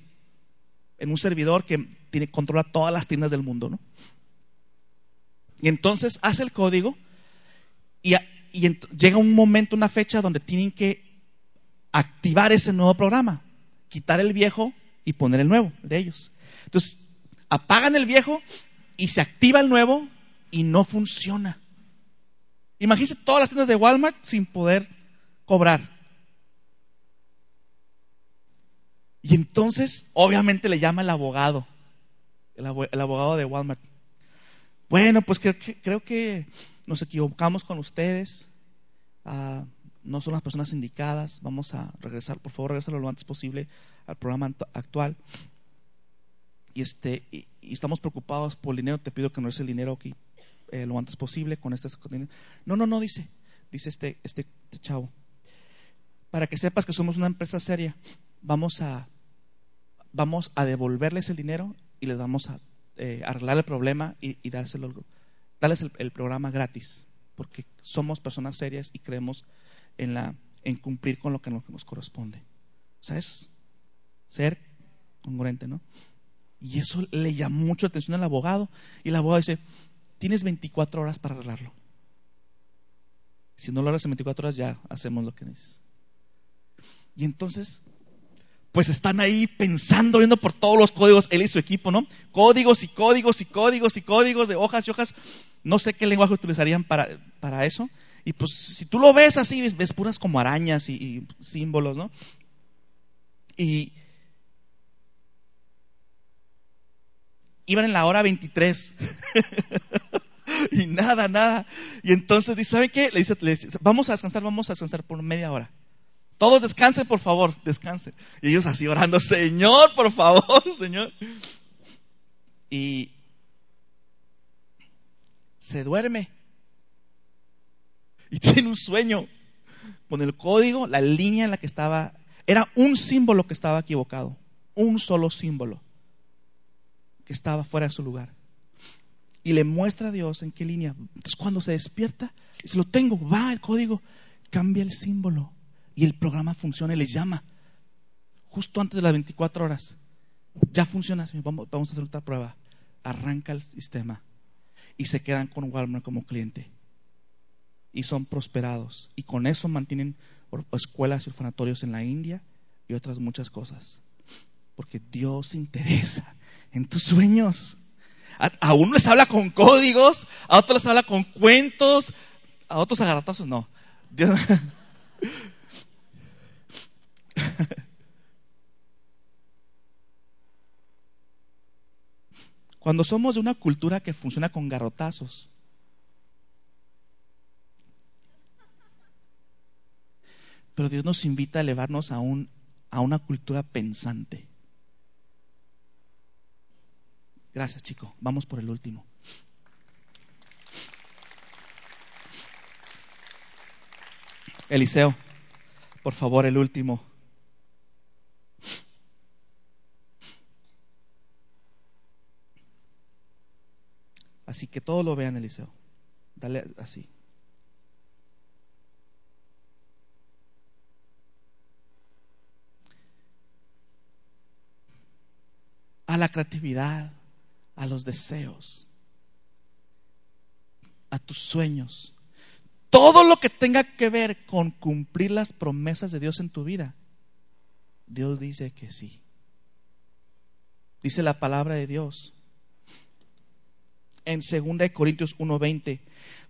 A: en un servidor que tiene, controla todas las tiendas del mundo. ¿no? Y entonces hace el código y, llega un momento, una fecha donde tienen que activar ese nuevo programa, quitar el viejo y poner el nuevo de ellos. Entonces, apagan el viejo y se activa el nuevo y no funciona. Imagínense todas las tiendas de Walmart sin poder cobrar. Y entonces, obviamente, le llama el abogado, el, abogado de Walmart. Bueno, pues creo que, creo que nos equivocamos con ustedes. Ah, no son las personas indicadas. Vamos a regresar, por favor, regresar lo antes posible al programa actual. Y, este, y, estamos preocupados por el dinero. Te pido que no es el dinero aquí eh, lo antes posible con este. No, no, no, dice, dice este, este, chavo. Para que sepas que somos una empresa seria, vamos a vamos a devolverles el dinero y les vamos a eh, arreglar el problema y, dárselo, darles el, programa gratis, porque somos personas serias y creemos en, la, en cumplir con lo que nos, corresponde. O sea, es ser congruente, ¿no? Y eso le llamó mucho la atención al abogado. Y el abogado dice, tienes 24 horas para arreglarlo. Si no lo harás en 24 horas, ya hacemos lo que necesitas. Y entonces, pues están ahí pensando, viendo por todos los códigos, él y su equipo, ¿no? Códigos y códigos y códigos y códigos de hojas y hojas. No sé qué lenguaje utilizarían para, para eso. Y pues si tú lo ves así, ves, puras como arañas y, y símbolos, ¿no? Y iban en la hora 23. y nada, nada. Y entonces dice, ¿saben qué? Le dice, vamos a descansar, vamos a descansar por media hora. Todos descansen, por favor, descansen. Y ellos así orando, Señor, por favor, Señor. Y se duerme. Y tiene un sueño con el código, la línea en la que estaba. Era un símbolo que estaba equivocado. Un solo símbolo que estaba fuera de su lugar. Y le muestra a Dios en qué línea. Entonces cuando se despierta, dice, lo tengo, va el código, cambia el símbolo y el programa funciona y les llama. Justo antes de las 24 horas. Ya funciona, vamos, vamos a hacer otra prueba. Arranca el sistema y se quedan con Walmart como cliente. Y son prosperados. Y con eso mantienen escuelas y orfanatorios en la India y otras muchas cosas. Porque Dios interesa en tus sueños. A, uno les habla con códigos, a otros les habla con cuentos, a otros agarratazos no. Cuando somos de una cultura que funciona con garrotazos, pero Dios nos invita a elevarnos a, un, a una cultura pensante. Gracias, chico. Vamos por el último. Eliseo, por favor, el último. Así que todo lo vean, Eliseo. Dale así. A la creatividad a los deseos, a tus sueños. Todo lo que tenga que ver con cumplir las promesas de Dios en tu vida, Dios dice que sí. Dice la palabra de Dios en 2 Corintios 1:20,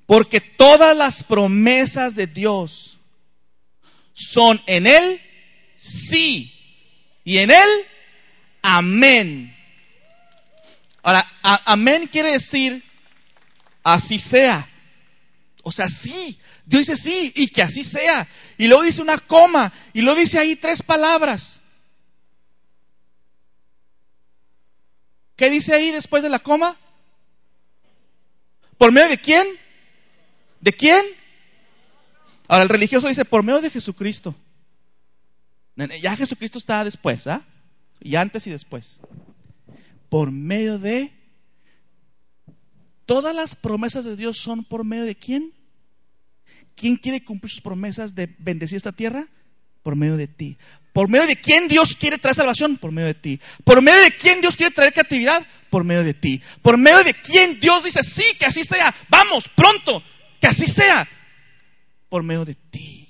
A: porque todas las promesas de Dios son en Él sí y en Él amén Ahora, amén quiere decir así sea. O sea, sí. Dios dice sí y que así sea. Y luego dice una coma y luego dice ahí tres palabras. ¿Qué dice ahí después de la coma? ¿Por medio de quién? ¿De quién? Ahora el religioso dice, por medio de Jesucristo. Ya Jesucristo está después, ¿ah? Y antes y después por medio de... Todas las promesas de Dios son por medio de quién? ¿Quién quiere cumplir sus promesas de bendecir esta tierra? Por medio de ti. ¿Por medio de quién Dios quiere traer salvación? Por medio de ti. ¿Por medio de quién Dios quiere traer creatividad? Por medio de ti. ¿Por medio de quién Dios dice, sí, que así sea? Vamos, pronto, que así sea. Por medio de ti.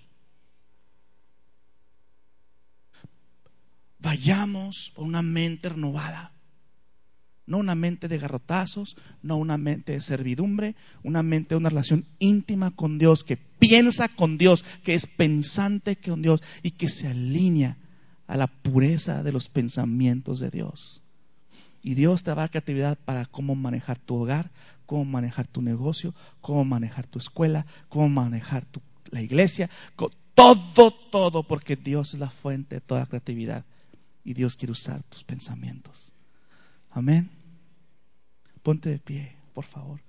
A: Vayamos por una mente renovada. No una mente de garrotazos, no una mente de servidumbre, una mente de una relación íntima con Dios, que piensa con Dios, que es pensante con Dios y que se alinea a la pureza de los pensamientos de Dios. Y Dios te va a dar creatividad para cómo manejar tu hogar, cómo manejar tu negocio, cómo manejar tu escuela, cómo manejar la iglesia, todo, todo, porque Dios es la fuente de toda creatividad. Y Dios quiere usar tus pensamientos. Amén. Ponte de pie, por favor.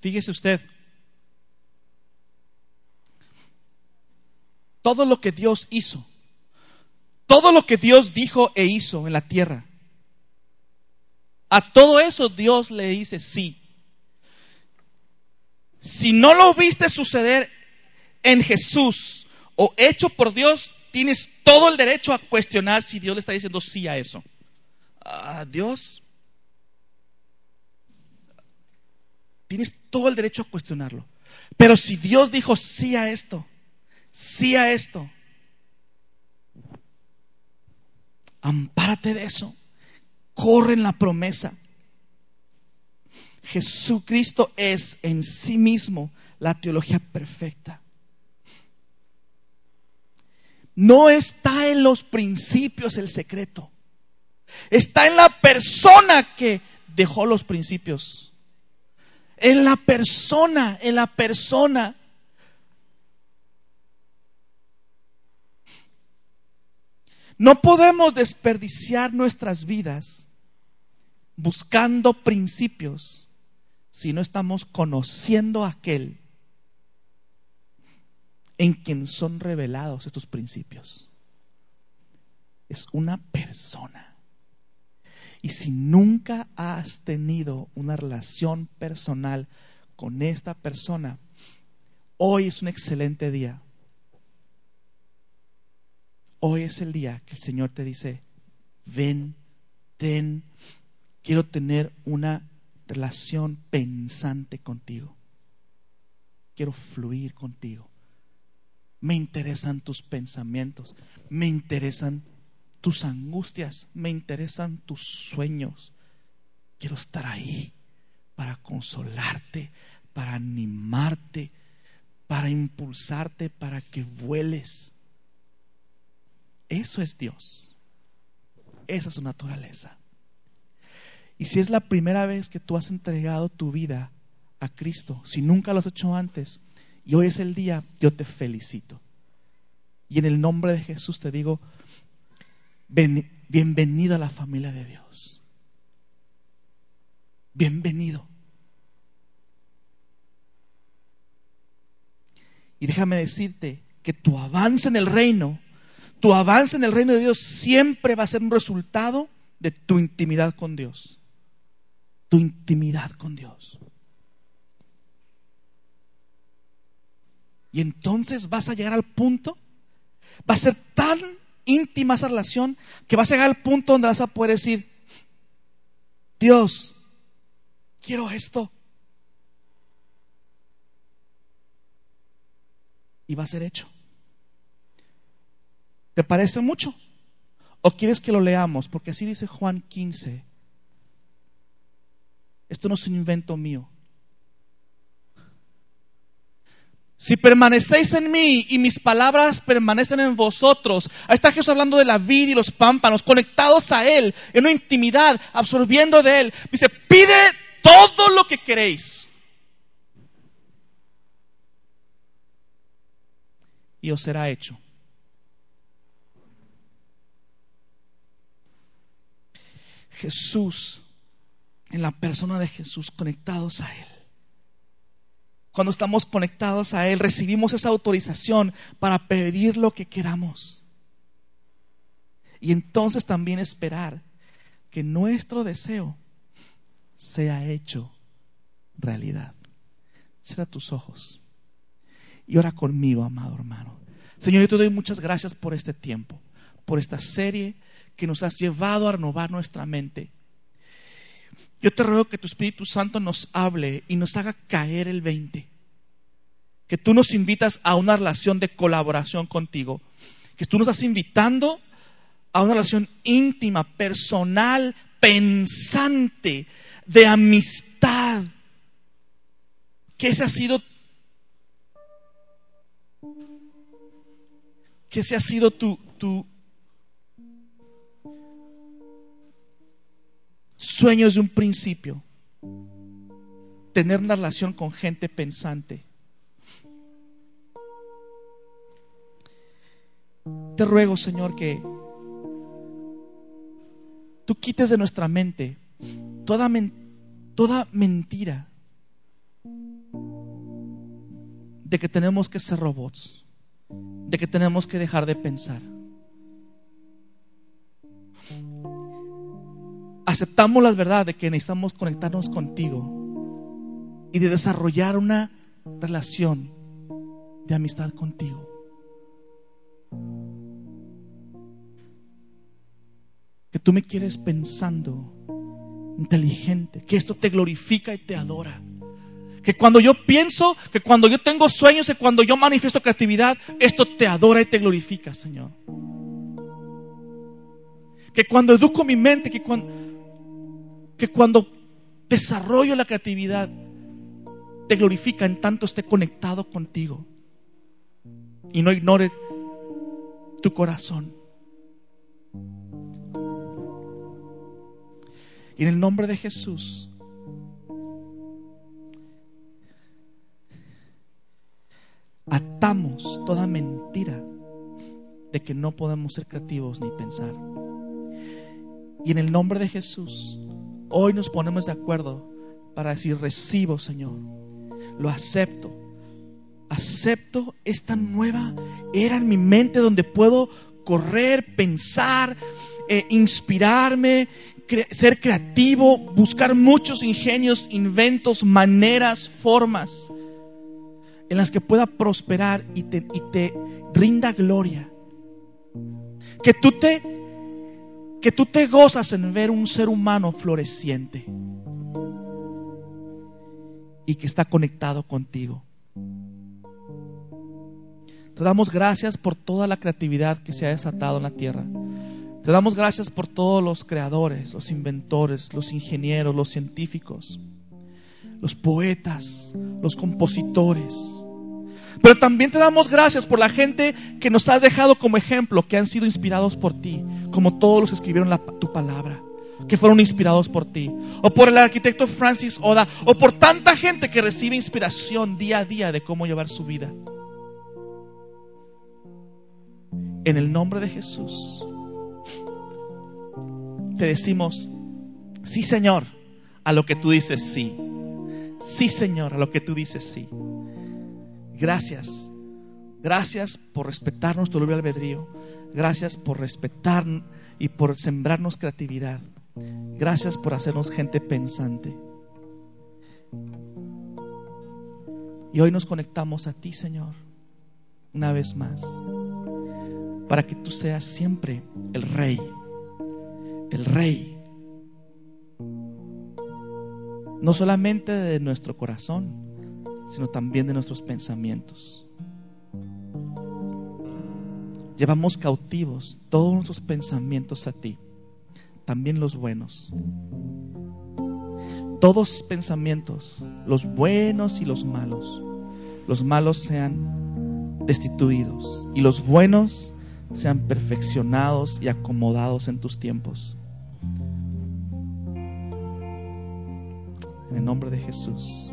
A: Fíjese usted, todo lo que Dios hizo, todo lo que Dios dijo e hizo en la tierra, A todo eso Dios le dice sí. Si no lo viste suceder en Jesús o hecho por Dios, tienes todo el derecho a cuestionar si Dios le está diciendo sí a eso. A Dios, tienes todo el derecho a cuestionarlo. Pero si Dios dijo sí a esto, sí a esto, ampárate de eso, corre en la promesa. Jesucristo es en sí mismo la teología perfecta. No está en los principios el secreto. Está en la persona que dejó los principios. En la persona, en la persona. No podemos desperdiciar nuestras vidas buscando principios si no estamos conociendo a aquel en quien son revelados estos principios. Es una persona. Y si nunca has tenido una relación personal con esta persona, hoy es un excelente día. Hoy es el día que el Señor te dice, ven, ten, quiero tener una relación pensante contigo. Quiero fluir contigo. Me interesan tus pensamientos, me interesan tus angustias, me interesan tus sueños. Quiero estar ahí para consolarte, para animarte, para impulsarte, para que vueles. Eso es Dios. Esa es su naturaleza. Y si es la primera vez que tú has entregado tu vida a Cristo, si nunca lo has hecho antes, y hoy es el día, yo te felicito. Y en el nombre de Jesús te digo, bienvenido a la familia de Dios. Bienvenido. Y déjame decirte que tu avance en el reino, tu avance en el reino de Dios siempre va a ser un resultado de tu intimidad con Dios tu intimidad con Dios. Y entonces vas a llegar al punto, va a ser tan íntima esa relación que vas a llegar al punto donde vas a poder decir, Dios, quiero esto. Y va a ser hecho. ¿Te parece mucho? ¿O quieres que lo leamos? Porque así dice Juan 15, esto no es un invento mío. Si permanecéis en mí y mis palabras permanecen en vosotros, ahí está Jesús hablando de la vida y los pámpanos, conectados a Él, en una intimidad, absorbiendo de Él. Dice, pide todo lo que queréis. Y os será hecho. Jesús en la persona de Jesús conectados a Él. Cuando estamos conectados a Él, recibimos esa autorización para pedir lo que queramos. Y entonces también esperar que nuestro deseo sea hecho realidad. Cierra tus ojos y ora conmigo, amado hermano. Señor, yo te doy muchas gracias por este tiempo, por esta serie que nos has llevado a renovar nuestra mente yo te ruego que tu Espíritu Santo nos hable y nos haga caer el 20. Que tú nos invitas a una relación de colaboración contigo. Que tú nos estás invitando a una relación íntima, personal, pensante, de amistad. Que ese ha sido que ese ha sido tu, tu, sueños de un principio, tener una relación con gente pensante. Te ruego, Señor, que tú quites de nuestra mente toda, toda mentira de que tenemos que ser robots, de que tenemos que dejar de pensar. Aceptamos la verdad de que necesitamos conectarnos contigo y de desarrollar una relación de amistad contigo. Que tú me quieres pensando, inteligente, que esto te glorifica y te adora. Que cuando yo pienso, que cuando yo tengo sueños, que cuando yo manifiesto creatividad, esto te adora y te glorifica, Señor. Que cuando educo mi mente, que cuando, que cuando desarrollo la creatividad, te glorifica en tanto esté conectado contigo. Y no ignore tu corazón. Y en el nombre de Jesús, atamos toda mentira de que no podemos ser creativos ni pensar. Y en el nombre de Jesús, hoy nos ponemos de acuerdo para decir, recibo, Señor, lo acepto. Acepto esta nueva era en mi mente donde puedo correr, pensar, eh, inspirarme, ser creativo, buscar muchos ingenios, inventos, maneras, formas en las que pueda prosperar y te, y te rinda gloria. Que tú te que tú te gozas en ver un ser humano floreciente y que está conectado contigo. Te damos gracias por toda la creatividad que se ha desatado en la tierra. Te damos gracias por todos los creadores, los inventores, los ingenieros, los científicos, los poetas, los compositores. Pero también te damos gracias por la gente que nos has dejado como ejemplo, que han sido inspirados por ti, como todos los que escribieron tu palabra, que fueron inspirados por ti. O por el arquitecto Francis Oda, o por tanta gente que recibe inspiración día a día de cómo llevar su vida. En el nombre de Jesús, te decimos, sí Señor, a lo que tú dices sí. Sí Señor, a lo que tú dices sí. Gracias. Gracias por respetarnos tu libre albedrío. Gracias por respetar y por sembrarnos creatividad. Gracias por hacernos gente pensante. Y hoy nos conectamos a ti, Señor, una vez más, para que tú seas siempre el rey, el rey, no solamente de nuestro corazón, sino también de nuestros pensamientos. Llevamos cautivos todos nuestros pensamientos a ti, también los buenos. Todos pensamientos, los buenos y los malos, los malos sean destituidos y los buenos sean perfeccionados y acomodados en tus tiempos. En el nombre de Jesús.